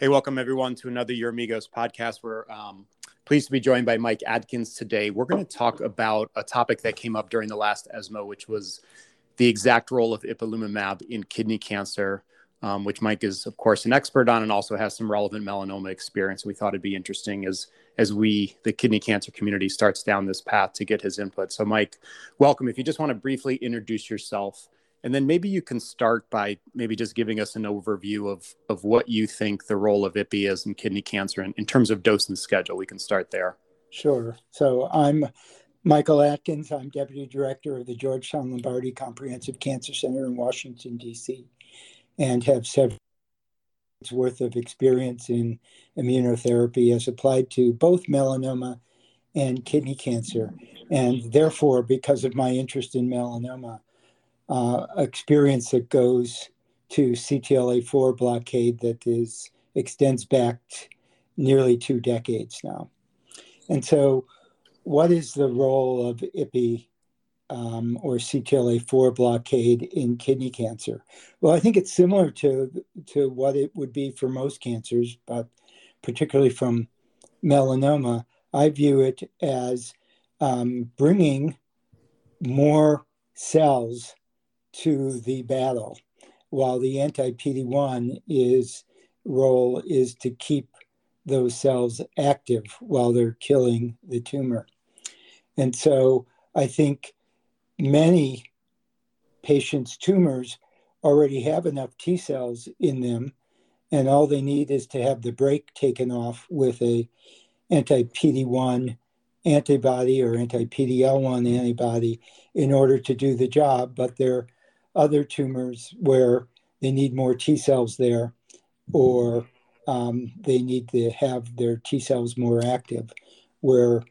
Hey, welcome everyone to another Uromigos podcast. We're um, pleased to be joined by Mike Atkins today. We're going to talk about a topic that came up during the last ESMO, which was the exact role of ipilimumab in kidney cancer, um, which Mike is, of course, an expert on and also has some relevant melanoma experience. We thought it'd be interesting as as we, the kidney cancer community, starts down this path to get his input. So, Mike, welcome. If you just want to briefly introduce yourself and then maybe you can start by maybe just giving us an overview of, of what you think the role of IPI is in kidney cancer in, in terms of dose and schedule. We can start there. Sure. So I'm Michael Atkins. I'm Deputy Director of the Georgetown Lombardi Comprehensive Cancer Center in Washington, D.C., and have several years worth of experience in immunotherapy as applied to both melanoma and kidney cancer. And therefore, because of my interest in melanoma, experience that goes to CTLA4 blockade that is extends back nearly two decades now. And so, what is the role of IPI um, or CTLA4 blockade in kidney cancer? Well, I think it's similar to to what it would be for most cancers, but particularly from melanoma. I view it as um, bringing more cells to the battle, while the anti PD1 is role is to keep those cells active while they're killing the tumor. And so I think many patients' tumors already have enough T cells in them, and all they need is to have the brake taken off with a anti PD1 antibody or anti PDL1 antibody in order to do the job, but they're other tumors where they need more T cells there, or um, they need to have their T cells more active, where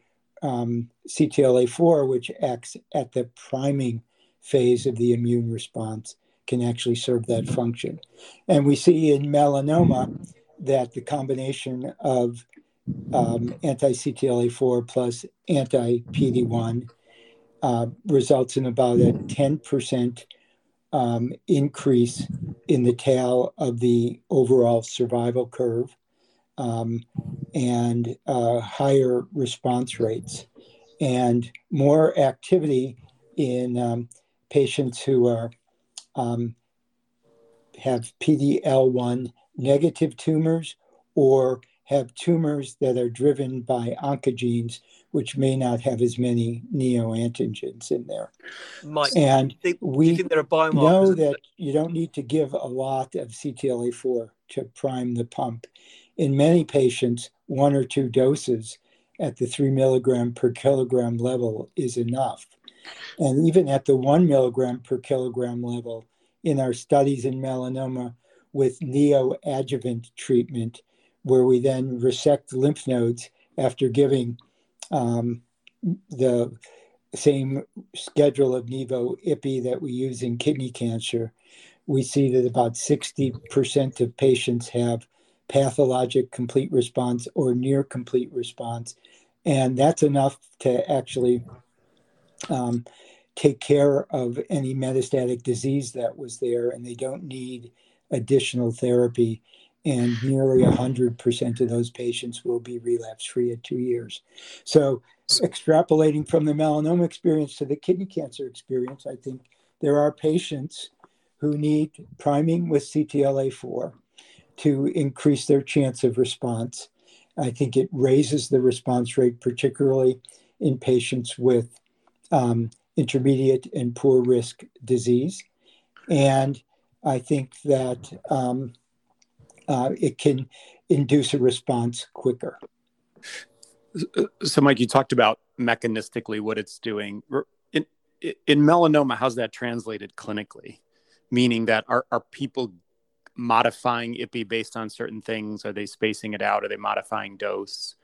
um, CTLA4, which acts at the priming phase of the immune response, can actually serve that function. And we see in melanoma that the combination of um, anti CTLA4 plus anti PD1 uh, results in about a 10% um, increase in the tail of the overall survival curve um, and uh, higher response rates. And more activity in um, patients who are um, have PDL1 negative tumors or have tumors that are driven by oncogenes, which may not have as many neoantigens in there. Mike, and think, we there are biomarkers know that you don't need to give a lot of CTLA4 to prime the pump. In many patients, one or two doses at the three milligram per kilogram level is enough. And even at the one milligram per kilogram level, in our studies in melanoma with neoadjuvant treatment, where we then resect lymph nodes after giving um, the same schedule of Nivo IPI that we use in kidney cancer, we see that about 60% of patients have pathologic complete response or near complete response. And that's enough to actually um, take care of any metastatic disease that was there, and they don't need additional therapy and nearly 100% of those patients will be relapse free at two years. So, extrapolating from the melanoma experience to the kidney cancer experience, I think there are patients who need priming with CTLA4 to increase their chance of response. I think it raises the response rate, particularly in patients with um, intermediate and poor risk disease. And I think that um, uh, it can induce a response quicker. So, Mike, you talked about mechanistically what it's doing. In, in melanoma, how's that translated clinically? Meaning that are, are people modifying IPI based on certain things? Are they spacing it out? Are they modifying dose?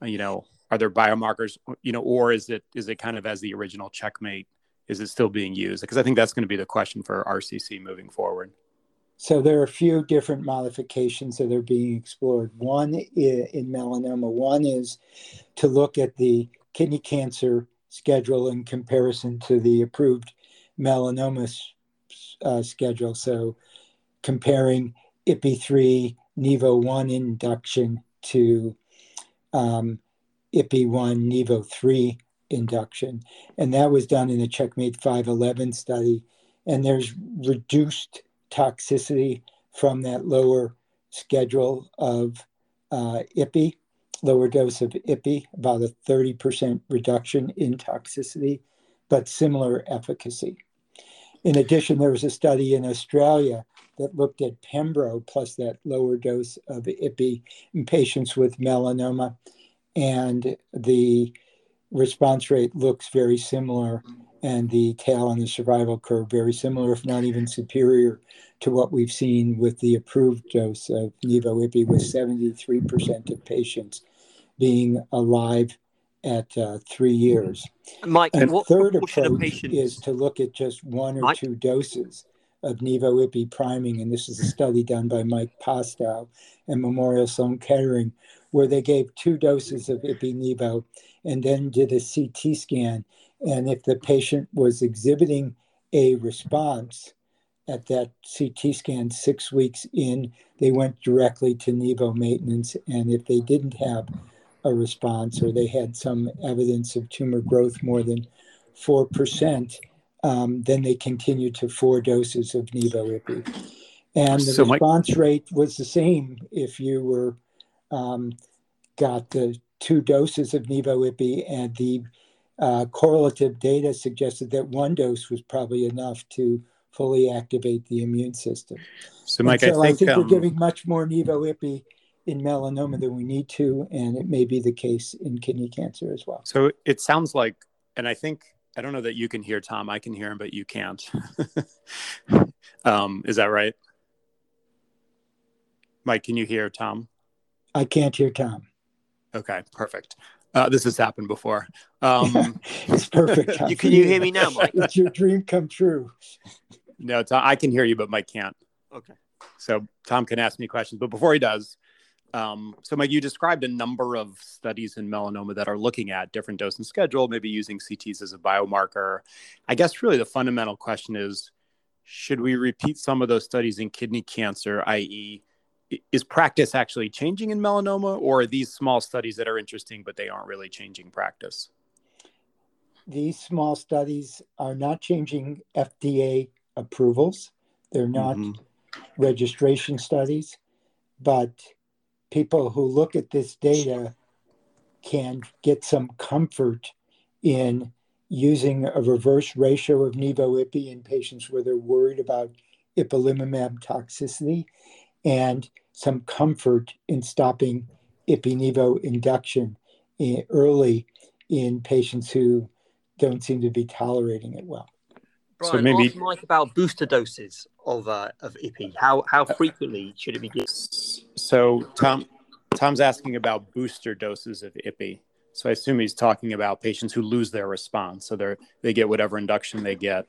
Uh, you know, are there biomarkers? You know, or is it is it kind of as the original checkmate? Is it still being used? Because I think that's going to be the question for RCC moving forward. So there are a few different modifications that are being explored. One in melanoma, one is to look at the kidney cancer schedule in comparison to the approved melanoma uh, schedule. So comparing IPI3 NIVO1 induction to um, IPI 1 NIVO3 induction. And that was done in the Checkmate 511 study. And there's reduced toxicity from that lower schedule of uh, IPI, lower dose of IPI, about a 30% reduction in toxicity, but similar efficacy. In addition, there was a study in Australia that looked at Pembro plus that lower dose of IPI in patients with melanoma, and the response rate looks very similar, and the tail on the survival curve very similar, if not even superior to what we've seen with the approved dose of Nivo-IPI, with 73% of patients being alive at uh, three years. Mike, and what third approach patients? is to look at just one or Mike? two doses of nivo-ipi priming, and this is a study done by Mike Postow and Memorial Sloan Kettering, where they gave two doses of IPI-Nivo and then did a CT scan. And if the patient was exhibiting a response at that CT scan six weeks in, they went directly to nevo maintenance. And if they didn't have a response or they had some evidence of tumor growth more than 4%, um, then they continued to four doses of Nivo-IPI. And the So, response rate was the same if you were um, got the two doses of Nivo-IPI, and the uh, correlative data suggested that one dose was probably enough to fully activate the immune system. So, Mike, so I think, we're um, giving much more Nivo-IPI in melanoma than we need to, and it may be the case in kidney cancer as well. so it sounds like, and I think I don't know that you can hear Tom. I can hear him, but you can't. um, is that right? Mike, can you hear Tom? I can't hear Tom. Okay, perfect. Uh, this has happened before. Um, It's perfect. You, can you hear me now, Mike? It's your dream come true. no, Tom, I can hear you, but Mike can't. Okay. So Tom can ask me questions, but before he does, um, so Mike, you described a number of studies in melanoma that are looking at different dose and schedule, maybe using CTs as a biomarker. I guess really the fundamental question is, should we repeat some of those studies in kidney cancer, i.e., is practice actually changing in melanoma, or are these small studies that are interesting but they aren't really changing practice? These small studies are not changing FDA approvals. They're not Mhm. registration studies, but people who look at this data can get some comfort in using a reverse ratio of Nivo-IPI in patients where they're worried about ipilimumab toxicity and some comfort in stopping ipi-nivo induction i- early in patients who don't seem to be tolerating it well. So maybe- ask Mike about booster doses of uh, of IPI. How how frequently should it be given? So Tom, Tom's asking about booster doses of IPI. So I assume he's talking about patients who lose their response. So they they get whatever induction they get,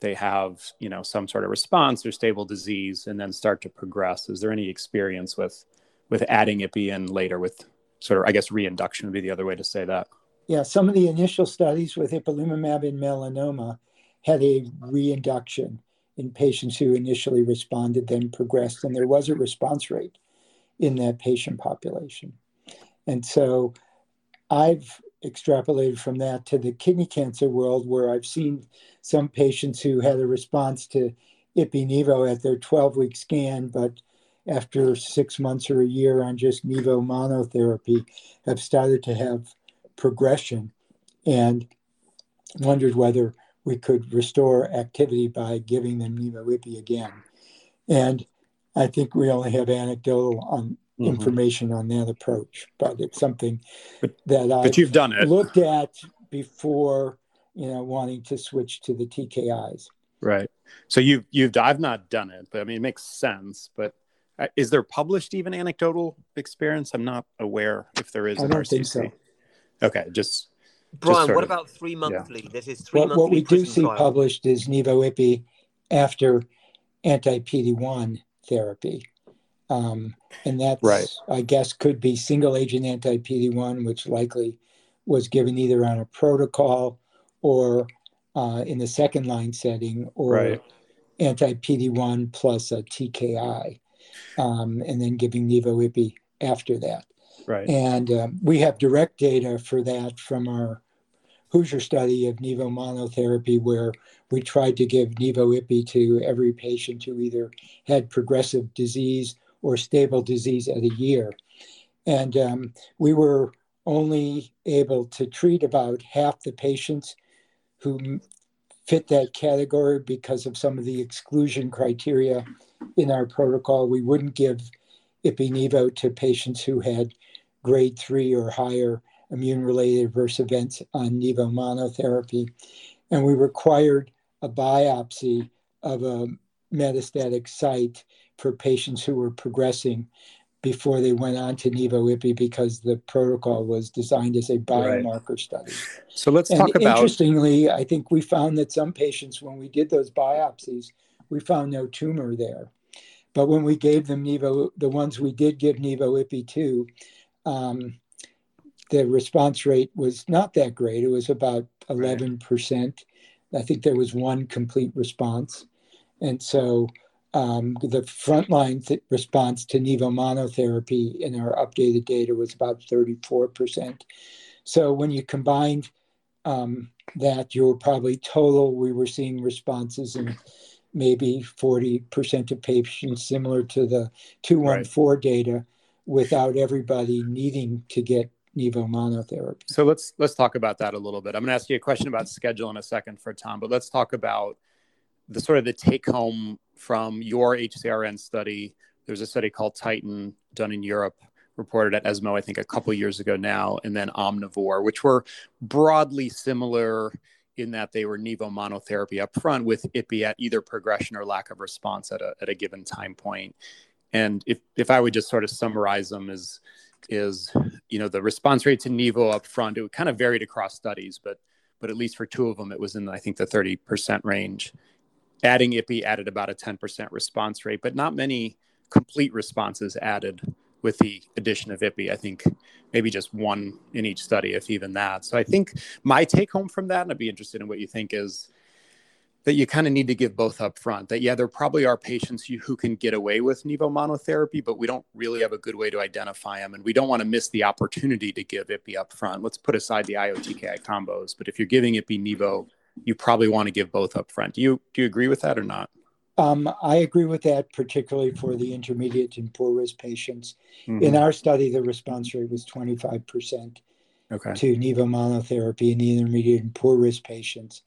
they have you know some sort of response or stable disease, and then start to progress. Is there any experience with with adding IPI in later with sort of I guess reinduction would be the other way to say that. Yeah, some of the initial studies with ipilimumab in melanoma had a reinduction in patients who initially responded, then progressed, and there was a response rate in that patient population. And so I've extrapolated from that to the kidney cancer world, where I've seen some patients who had a response to ipi-nivo at their 12-week scan, but after six months or a year on just nivo monotherapy, have started to have progression and wondered whether we could restore activity by giving them Nivo-IPI again. And I think we only have anecdotal on Mhm. information on that approach, but it's something But- that I But you've done it, looked at before, you know, wanting to switch to the TKIs. right? So you've you've I've not done it, but I mean it makes sense. But uh, is there published even anecdotal experience? I'm not aware if there is I in don't RCC. think so. Okay, just Brian, sort what of- about three monthly? This is three What, monthly. what we do see trial. published is Nivo-IPI after anti-PD-1 therapy. Um, and that's, Right. I guess, could be single agent anti-PD-1, which likely was given either on a protocol or uh, in the second line setting or Right. anti-PD-1 plus a TKI. um, and then giving Nivo-IPI after that. Right. And um, we have direct data for that from our Hoosier study of Nivo monotherapy, where we tried to give Nivo IPI to every patient who either had progressive disease or stable disease at a year. And um, we were only able to treat about half the patients who fit that category because of some of the exclusion criteria in our protocol. We wouldn't give Ipi-Nivo to patients who had grade three or higher immune-related adverse events on Nivo monotherapy. And we required a biopsy of a metastatic site for patients who were progressing before they went on to Nivo IPI because the protocol was designed as a biomarker right. study. So let's and talk about. Interestingly, I think we found that some patients, when we did those biopsies, we found no tumor there. But when we gave them Nivo, the ones we did give Nivo IPI to, um, the response rate was not that great. It was about 11%. I think there was one complete response. And so um, the frontline th- response to Nivo monotherapy in our updated data was about 34%. So when you combined um, that, you were probably total, we were seeing responses in maybe 40% of patients, similar to the 214 right. data, without everybody needing to get Nivo monotherapy. So let's let's talk about that a little bit. I'm going to ask you a question about schedule in a second for Tom, but let's talk about the sort of the take home from your HCRN study. There's a study called Titan done in Europe, reported at ESMO, I think a couple years ago now, and then Omnivore, which were broadly similar in that they were nivo monotherapy up front with IPI at either progression or lack of response at a, at a given time point. And if, if I would just sort of summarize them as is, you know, the response rate to Nivo up front, it kind of varied across studies, but but at least for two of them, it was in, I think, the 30% range adding IPI added about a 10% response rate, but not many complete responses added with the addition of IPI. I think maybe just one in each study, if even that. So I think my take home from that, and I'd be interested in what you think, is that you kind of need to give both up front. That, yeah, there probably are patients who can get away with nivo monotherapy, but we don't really have a good way to identify them. And we don't want to miss the opportunity to give IPI up front. Let's put aside the IOTKI combos. But if you're giving IPI nivo, you probably want to give both up front. Do you do you agree with that or not? Um, I agree with that, particularly for the intermediate and poor risk patients. Mm-hmm. In our study, the response rate was 25% okay. to nivo monotherapy in the intermediate and poor risk patients.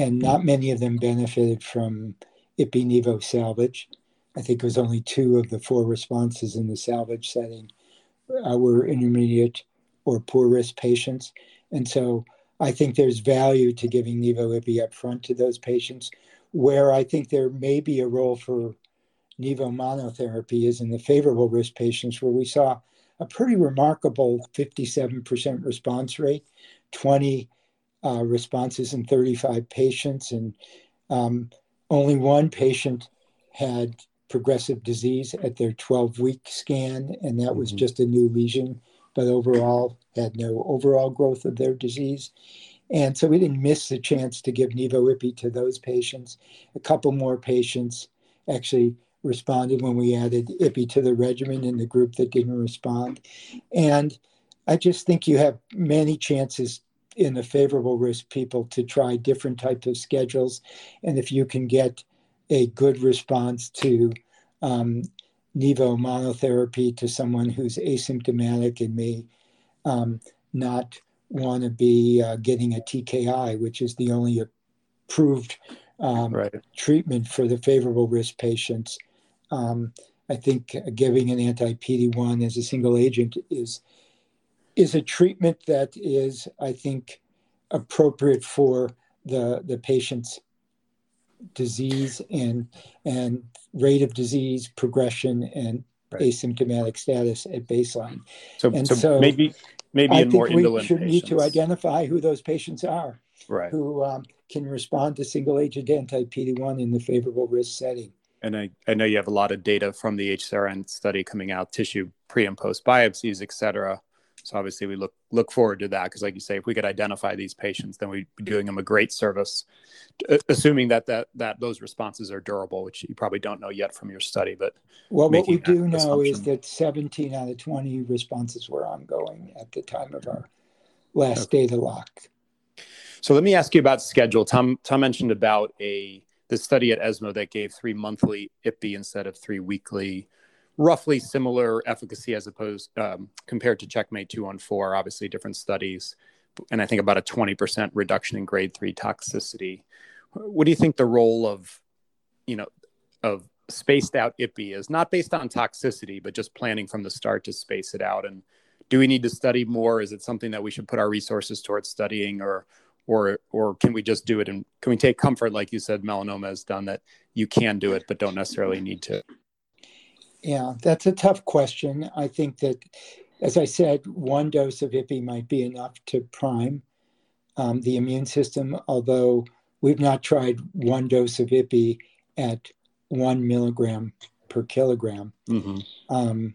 And not many of them benefited from IPI salvage. I think it was only two of the four responses in the salvage setting uh, were intermediate or poor risk patients. And so I think there's value to giving Nivo-IPI up front to those patients. Where I think there may be a role for Nivo monotherapy is in the favorable risk patients, where we saw a pretty remarkable 57% response rate, 20 uh, responses in 35 patients, and um, only one patient had progressive disease at their 12 week scan, and that was mm-hmm. just a new lesion but overall had no overall growth of their disease. And so we didn't miss the chance to give Nivo-IPI to those patients. A couple more patients actually responded when we added IPI to the regimen in the group that didn't respond. And I just think you have many chances in the favorable risk people to try different types of schedules. And if you can get a good response to um, Nivo monotherapy to someone who's asymptomatic and may um, not want to be uh, getting a TKI, which is the only approved um, right. treatment for the favorable risk patients. Um, I think giving an anti PD1 as a single agent is is a treatment that is, I think, appropriate for the the patient's disease and and rate of disease progression and right. asymptomatic status at baseline. So, and so, so maybe maybe I in more indolent we should patients. need to identify who those patients are, right? Who um, can respond to single agent anti PD one in the favorable risk setting. And I, I know you have a lot of data from the HCRN study coming out, tissue pre and post biopsies, et cetera. So obviously we look look forward to that because, like you say, if we could identify these patients, then we'd be doing them a great service, assuming that that that those responses are durable, which you probably don't know yet from your study. But well, what we do know is that 17 out of 20 responses were ongoing at the time of our last okay. data lock. So let me ask you about schedule. Tom Tom mentioned about a the study at ESMO that gave three monthly IPI instead of three weekly roughly similar efficacy as opposed um, compared to checkmate 214 obviously different studies and i think about a 20% reduction in grade 3 toxicity. What do you think the role of you know of spaced out ipi is? Not based on toxicity but just planning from the start to space it out and do we need to study more? Is it something that we should put our resources towards studying or or or can we just do it? And can we take comfort like you said melanoma has done that you can do it but don't necessarily need to yeah, that's a tough question. I think that, as I said, one dose of IPI might be enough to prime um, the immune system, although we've not tried one dose of IPI at one milligram per kilogram. Mm-hmm. Um,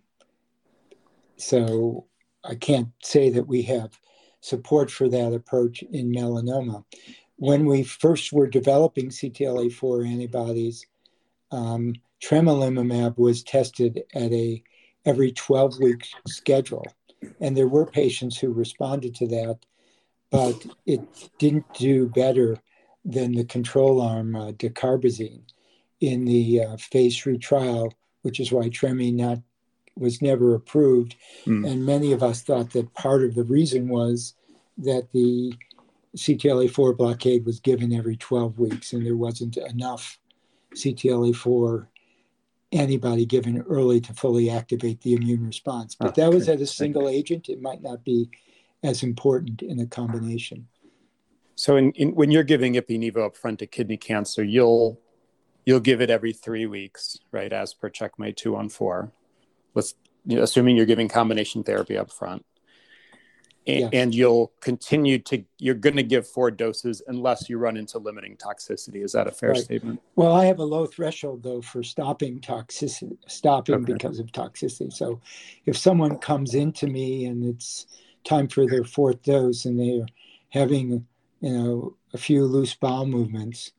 so I can't say that we have support for that approach in melanoma. When we first were developing CTLA4 antibodies, um, tremelimumab was tested at a every 12 week schedule and there were patients who responded to that but it didn't do better than the control arm uh, in the uh, phase three trial which is why tremi not was never approved mm. and many of us thought that part of the reason was that the ctla4 blockade was given every 12 weeks and there wasn't enough ctla4 antibody given early to fully activate the immune response. But that was at a single agent. It might not be as important in a combination. So, in, in, when you're giving ipi-nivo up front to kidney cancer, you'll you'll give it every three weeks, right? As per checkmate two on four. Let's you know, assuming you're giving combination therapy up front and, yes. and you'll continue to you're going to give four doses unless you run into limiting toxicity is that a fair right. statement well i have a low threshold though for stopping toxicity stopping okay. because of toxicity so if someone comes into me and it's time for their fourth dose and they're having you know a few loose bowel movements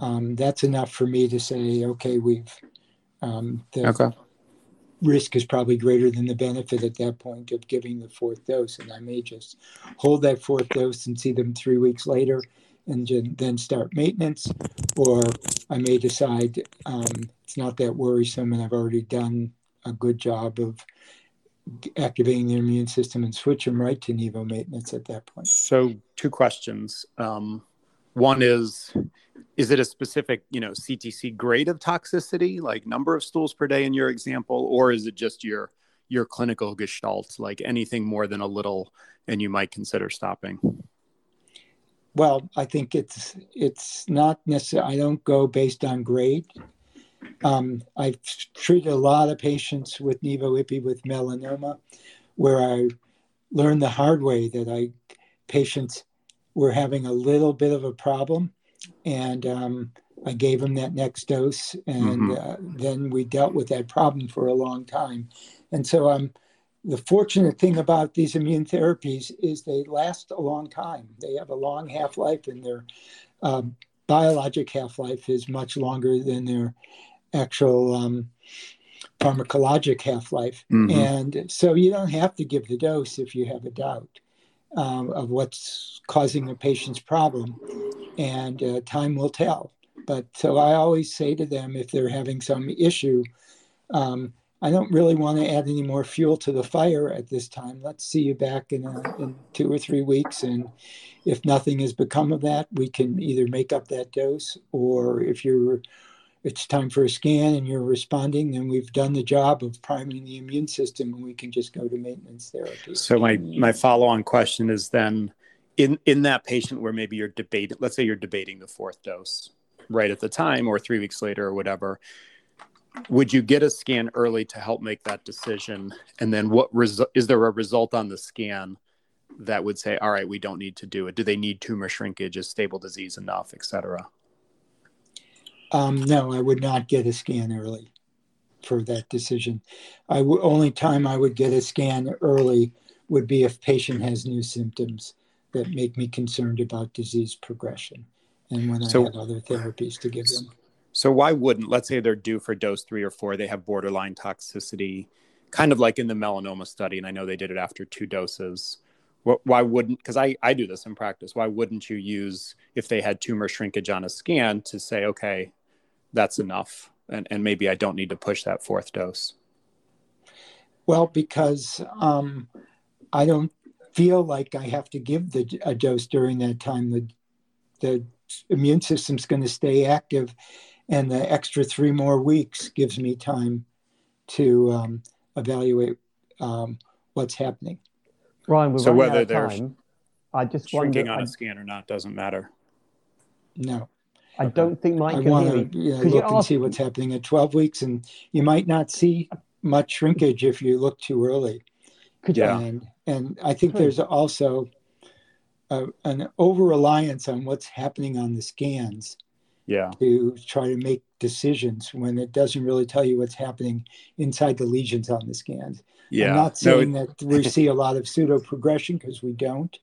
um, that's enough for me to say okay we've um, the, okay risk is probably greater than the benefit at that point of giving the fourth dose. And I may just hold that fourth dose and see them three weeks later and then start maintenance. Or I may decide um, it's not that worrisome and I've already done a good job of activating the immune system and switch them right to Nivo maintenance at that point. So, two questions. Um, one is is it a specific you know ctc grade of toxicity like number of stools per day in your example or is it just your your clinical gestalt like anything more than a little and you might consider stopping? Well i think it's it's not necessary i don't go based on grade. Um, i've treated a lot of patients with nivo ipi with melanoma where i learned the hard way that i patients were having a little bit of a problem and um, I gave him that next dose, and mm-hmm. uh, then we dealt with that problem for a long time. And so, um, the fortunate thing about these immune therapies is they last a long time. They have a long half life, and their uh, biologic half life is much longer than their actual um, pharmacologic half life. Mm-hmm. And so, you don't have to give the dose if you have a doubt um, of what's causing the patient's problem, and uh, time will tell. But so I always say to them if they're having some issue, um, I don't really want to add any more fuel to the fire at this time. Let's see you back in, a, in two or three weeks. And if nothing has become of that, we can either make up that dose, or if you're it's time for a scan and you're responding, then we've done the job of priming the immune system and we can just go to maintenance therapy. So my my follow-on question is then in in that patient where maybe you're debating let's say you're debating the fourth dose right at the time or 3 weeks later or whatever would you get a scan early to help make that decision? And then what is there a result on the scan that would say all right we don't need to do it. Do they need tumor shrinkage? Is stable disease enough? Et cetera. Um, no, I would not get a scan early for that decision. I w- only time I would get a scan early would be if patient has new symptoms that make me concerned about disease progression and when So- I have other therapies to give them. So why wouldn't, let's say they're due for dose three or four, they have borderline toxicity, kind of like in the melanoma study, and I know they did it after two doses. Why wouldn't, because I, I do this in practice, why wouldn't you use, if they had tumor shrinkage on a scan, to say, okay, that's enough, and, and maybe I don't need to push that fourth dose? Well, because um, I don't feel like I have to give the a dose during that time. The the immune system's going to stay active, and the extra three more weeks gives me time to um, evaluate um, what's happening. Ryan, we're So whether out of there's time. I just Shrinking wonder. on I, a scan or not doesn't matter. No, I don't think Mike I can want hear me. to you know, you look and ask- see what's happening at 12 weeks, and you might not see much shrinkage if you look too early. Could Yeah. And and I think Good. there's also a, an over reliance on what's happening on the scans Yeah. to try to make decisions when it doesn't really tell you what's happening inside the lesions on the scans. Yeah. I'm not No, saying that we see a lot of pseudo progression because we don't,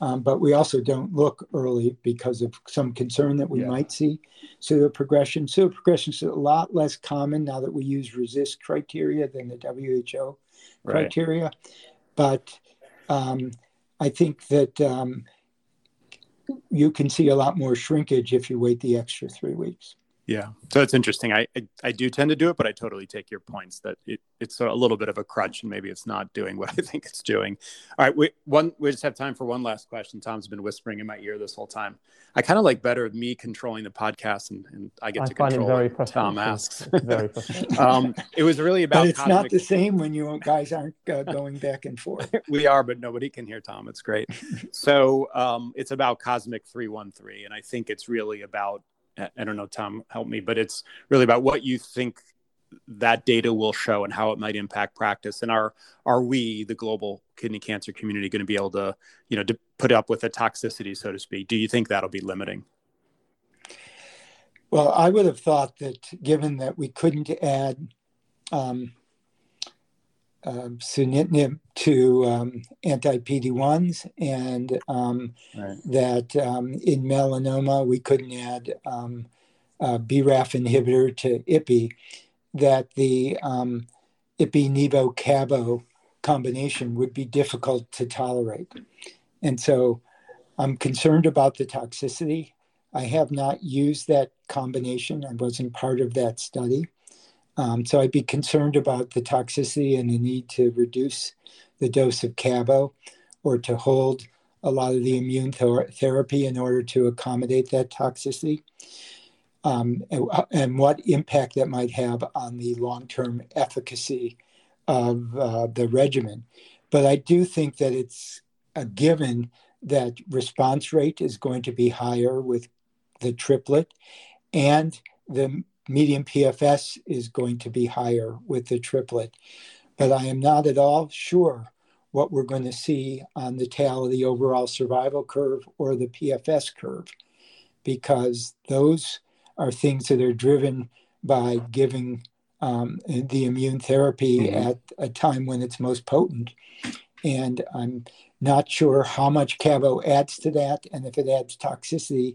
um, but we also don't look early because of some concern that we Yeah. might see pseudo progression. Pseudo progression is a lot less common now that we use RECIST criteria than the WHO right. criteria. But um, I think that um, you can see a lot more shrinkage if you wait the extra three weeks. Yeah. So it's interesting. I, I I do tend to do it, but I totally take your points that it, it's a little bit of a crutch and maybe it's not doing what I think it's doing. All right, we one we just have time for one last question. Tom's been whispering in my ear this whole time. I kind of like better me controlling the podcast and, and I get I to find it control very what Tom asks. Very um, it was really about But it's not the same when you guys aren't uh, going back and forth. we are, but nobody can hear Tom. It's great. so um, it's about Cosmic 313. And I think it's really about, I don't know, Tom, help me, but it's really about what you think that data will show and how it might impact practice. And are, are we, the global kidney cancer community, going to be able to, you know, to put up with the toxicity, so to speak? Do you think that'll be limiting? Well, I would have thought that given that we couldn't add um, um, sunitinib to um, anti PD 1s and um, Right. that that um, in melanoma we couldn't add um, a BRAF inhibitor to IPI, that the um, IPI Nivo Cabo combination would be difficult to tolerate. And so I'm concerned about the toxicity. I have not used that combination, I wasn't part of that study. Um, so I'd be concerned about the toxicity and the need to reduce the dose of Cabo or to hold a lot of the immune ther- therapy in order to accommodate that toxicity, um, and, and what impact that might have on the long term efficacy of uh, the regimen. But I do think that it's a given that response rate is going to be higher with the triplet, and the median PFS is going to be higher with the triplet. But I am not at all sure what we're going to see on the tail of the overall survival curve or the PFS curve, because those are things that are driven by giving um, the immune therapy Mhm. at a time when it's most potent. And I'm not sure how much Cabo adds to that, and if it adds toxicity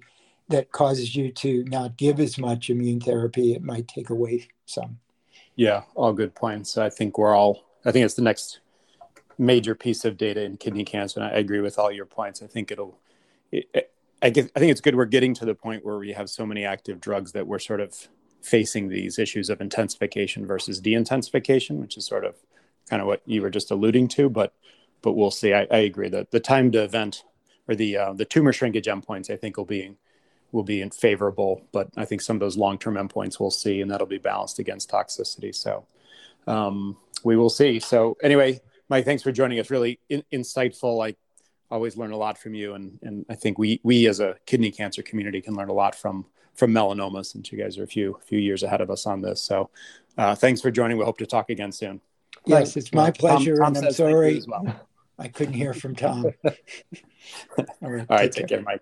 that causes you to not give as much immune therapy, it might take away some. Yeah, all good points. I think we're all, I think it's the next major piece of data in kidney cancer. And I agree with all your points. I think it'll, it, I, guess, I think it's good we're getting to the point where we have so many active drugs that we're sort of facing these issues of intensification versus de-intensification, which is sort of kind of what you were just alluding to. But but we'll see. I, I agree that the time to event or the uh, the tumor shrinkage endpoints, I think, will be will be in favorable. But I think some of those long term endpoints we'll see, and that'll be balanced against toxicity. So um, we will see. So anyway, Mike, thanks for joining us. Really in, insightful. I always learn a lot from you, and and I think we we as a kidney cancer community can learn a lot from from melanoma since you guys are a few few years ahead of us on this. So uh, thanks for joining. We hope to talk again soon. Yes, it's my pleasure, Tom and I'm says thank you sorry as well. I couldn't hear from Tom. All right, All right, take care, Mike.